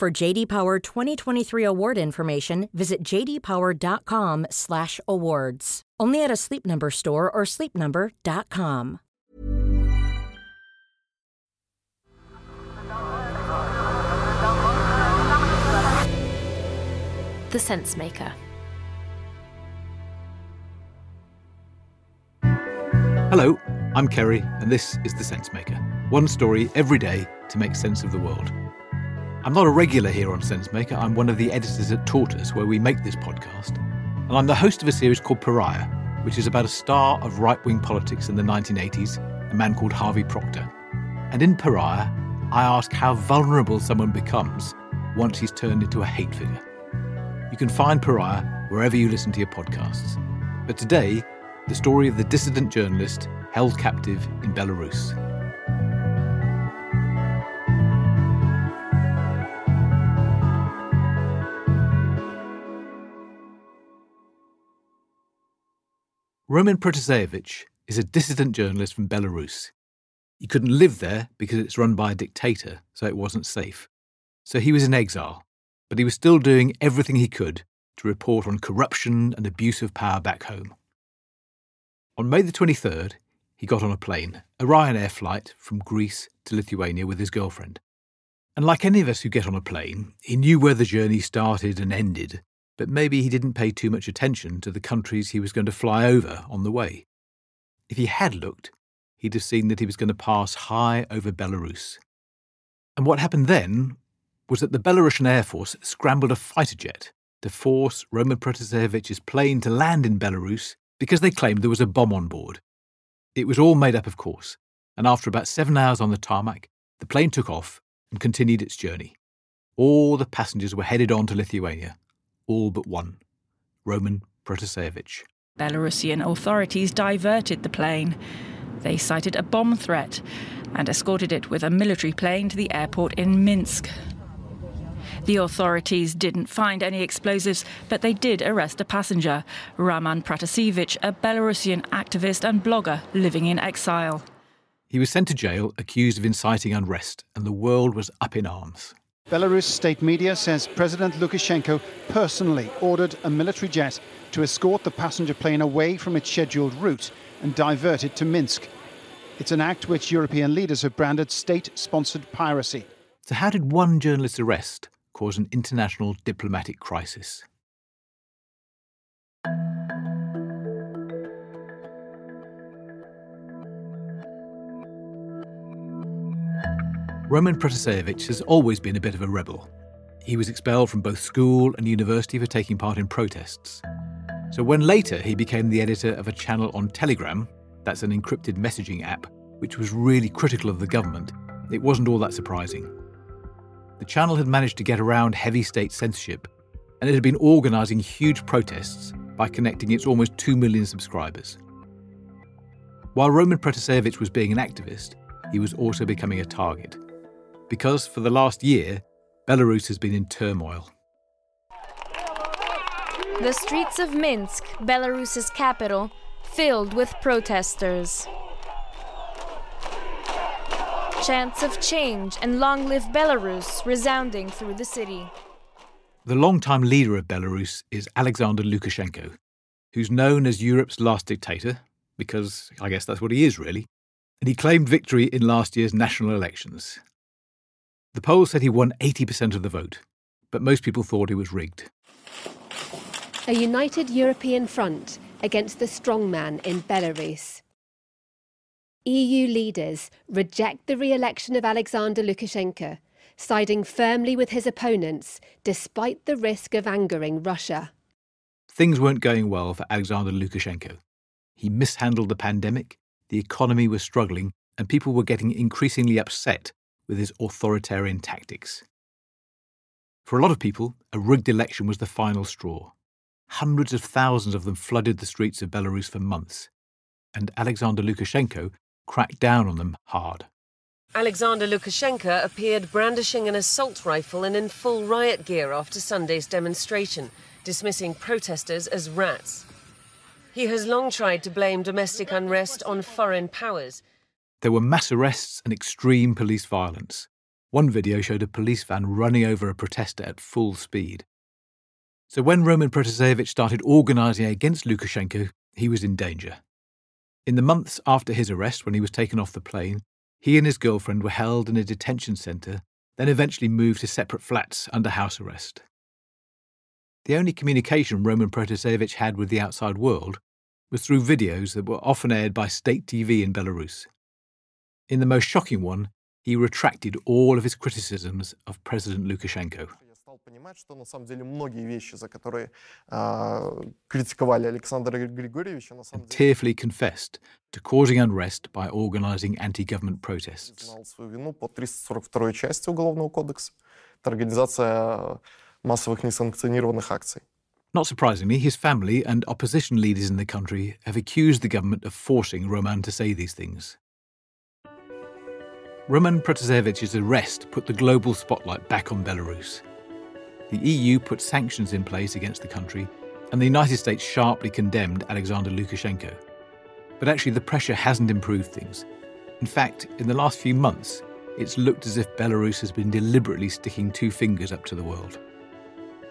For JD Power 2023 award information, visit jdpower.com/awards. Only at a Sleep Number store or sleepnumber.com. The Sensemaker. Hello, I'm Kerry, and this is The Sensemaker. One story every day to make sense of the world. I'm not a regular here on SenseMaker. I'm one of the editors at Tortoise, where we make this podcast. And I'm the host of a series called Pariah, which is about a star of right wing politics in the 1980s, a man called Harvey Proctor. And in Pariah, I ask how vulnerable someone becomes once he's turned into a hate figure. You can find Pariah wherever you listen to your podcasts. But today, the story of the dissident journalist held captive in Belarus. Roman Protasevich is a dissident journalist from Belarus. He couldn't live there because it's run by a dictator, so it wasn't safe. So he was in exile, but he was still doing everything he could to report on corruption and abuse of power back home. On May the 23rd, he got on a plane, a Ryanair flight from Greece to Lithuania with his girlfriend. And like any of us who get on a plane, he knew where the journey started and ended, but maybe he didn't pay too much attention to the countries he was going to fly over on the way. If he had looked, he'd have seen that he was going to pass high over Belarus. And what happened then was that the Belarusian Air Force scrambled a fighter jet to force Roman Protasevich's plane to land in Belarus because they claimed there was a bomb on board. It was all made up, of course, and after about seven hours on the tarmac, the plane took off and continued its journey. All the passengers were headed on to Lithuania, all but one Roman Protasevich. Belarusian authorities diverted the plane. They cited a bomb threat and escorted it with a military plane to the airport in Minsk. The authorities didn't find any explosives, but they did arrest a passenger, Roman Protasevich, a Belarusian activist and blogger living in exile. He was sent to jail accused of inciting unrest, and the world was up in arms. Belarus state media says President Lukashenko personally ordered a military jet to escort the passenger plane away from its scheduled route and divert it to Minsk. It's an act which European leaders have branded state sponsored piracy. So, how did one journalist's arrest cause an international diplomatic crisis? Roman Protasevich has always been a bit of a rebel. He was expelled from both school and university for taking part in protests. So when later he became the editor of a channel on Telegram, that's an encrypted messaging app, which was really critical of the government, it wasn't all that surprising. The channel had managed to get around heavy state censorship, and it had been organising huge protests by connecting its almost 2 million subscribers. While Roman Protasevich was being an activist, he was also becoming a target because for the last year, Belarus has been in turmoil. The streets of Minsk, Belarus's capital, filled with protesters. Chants of change and long live Belarus resounding through the city. The longtime leader of Belarus is Alexander Lukashenko, who's known as Europe's last dictator, because I guess that's what he is really. And he claimed victory in last year's national elections. The poll said he won 80% of the vote, but most people thought it was rigged. A united European front against the strongman in Belarus. EU leaders reject the re election of Alexander Lukashenko, siding firmly with his opponents despite the risk of angering Russia. Things weren't going well for Alexander Lukashenko. He mishandled the pandemic, the economy was struggling, and people were getting increasingly upset with his authoritarian tactics. For a lot of people, a rigged election was the final straw. Hundreds of thousands of them flooded the streets of Belarus for months, and Alexander Lukashenko cracked down on them hard. Alexander Lukashenko appeared brandishing an assault rifle and in full riot gear after Sunday's demonstration, dismissing protesters as rats. He has long tried to blame domestic unrest on foreign powers. There were mass arrests and extreme police violence. One video showed a police van running over a protester at full speed. So when Roman Protasevich started organising against Lukashenko, he was in danger. In the months after his arrest, when he was taken off the plane, he and his girlfriend were held in a detention centre, then eventually moved to separate flats under house arrest. The only communication Roman Protasevich had with the outside world was through videos that were often aired by state TV in Belarus. In the most shocking one, he retracted all of his criticisms of President Lukashenko. понимать, что на самом деле многие вещи, за которые критиковали Александра Григорьевича, на самом деле... tearfully confessed to causing unrest by organizing anti-government protests. Признал свою вину по 342 части Уголовного кодекса. Это организация массовых несанкционированных акций. Not surprisingly, his family and opposition leaders in the country have accused the government of forcing Roman to say these things. Roman Protasevich's arrest put the global spotlight back on Belarus. The EU put sanctions in place against the country, and the United States sharply condemned Alexander Lukashenko. But actually, the pressure hasn't improved things. In fact, in the last few months, it's looked as if Belarus has been deliberately sticking two fingers up to the world.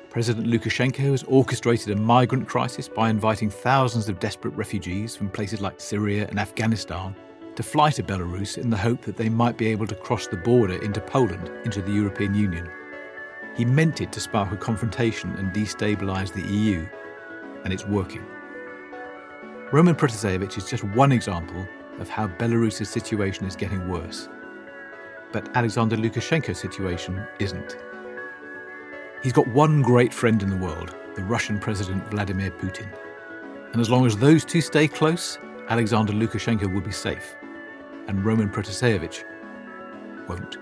President Lukashenko has orchestrated a migrant crisis by inviting thousands of desperate refugees from places like Syria and Afghanistan to fly to Belarus in the hope that they might be able to cross the border into Poland, into the European Union. He meant it to spark a confrontation and destabilise the EU, and it's working. Roman Protasevich is just one example of how Belarus's situation is getting worse. But Alexander Lukashenko's situation isn't. He's got one great friend in the world, the Russian President Vladimir Putin. And as long as those two stay close, Alexander Lukashenko will be safe, and Roman Protasevich won't.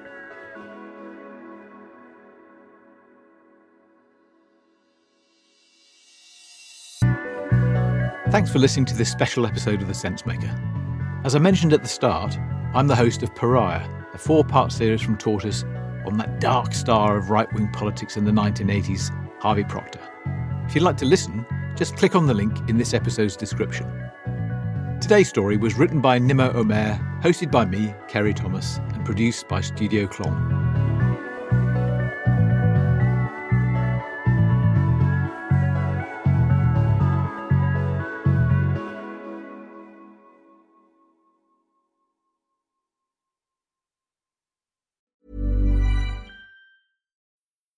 Thanks for listening to this special episode of The Sensemaker. As I mentioned at the start, I'm the host of Pariah, a four part series from Tortoise on that dark star of right wing politics in the 1980s, Harvey Proctor. If you'd like to listen, just click on the link in this episode's description. Today's story was written by Nimo Omer, hosted by me, Kerry Thomas, and produced by Studio Klong.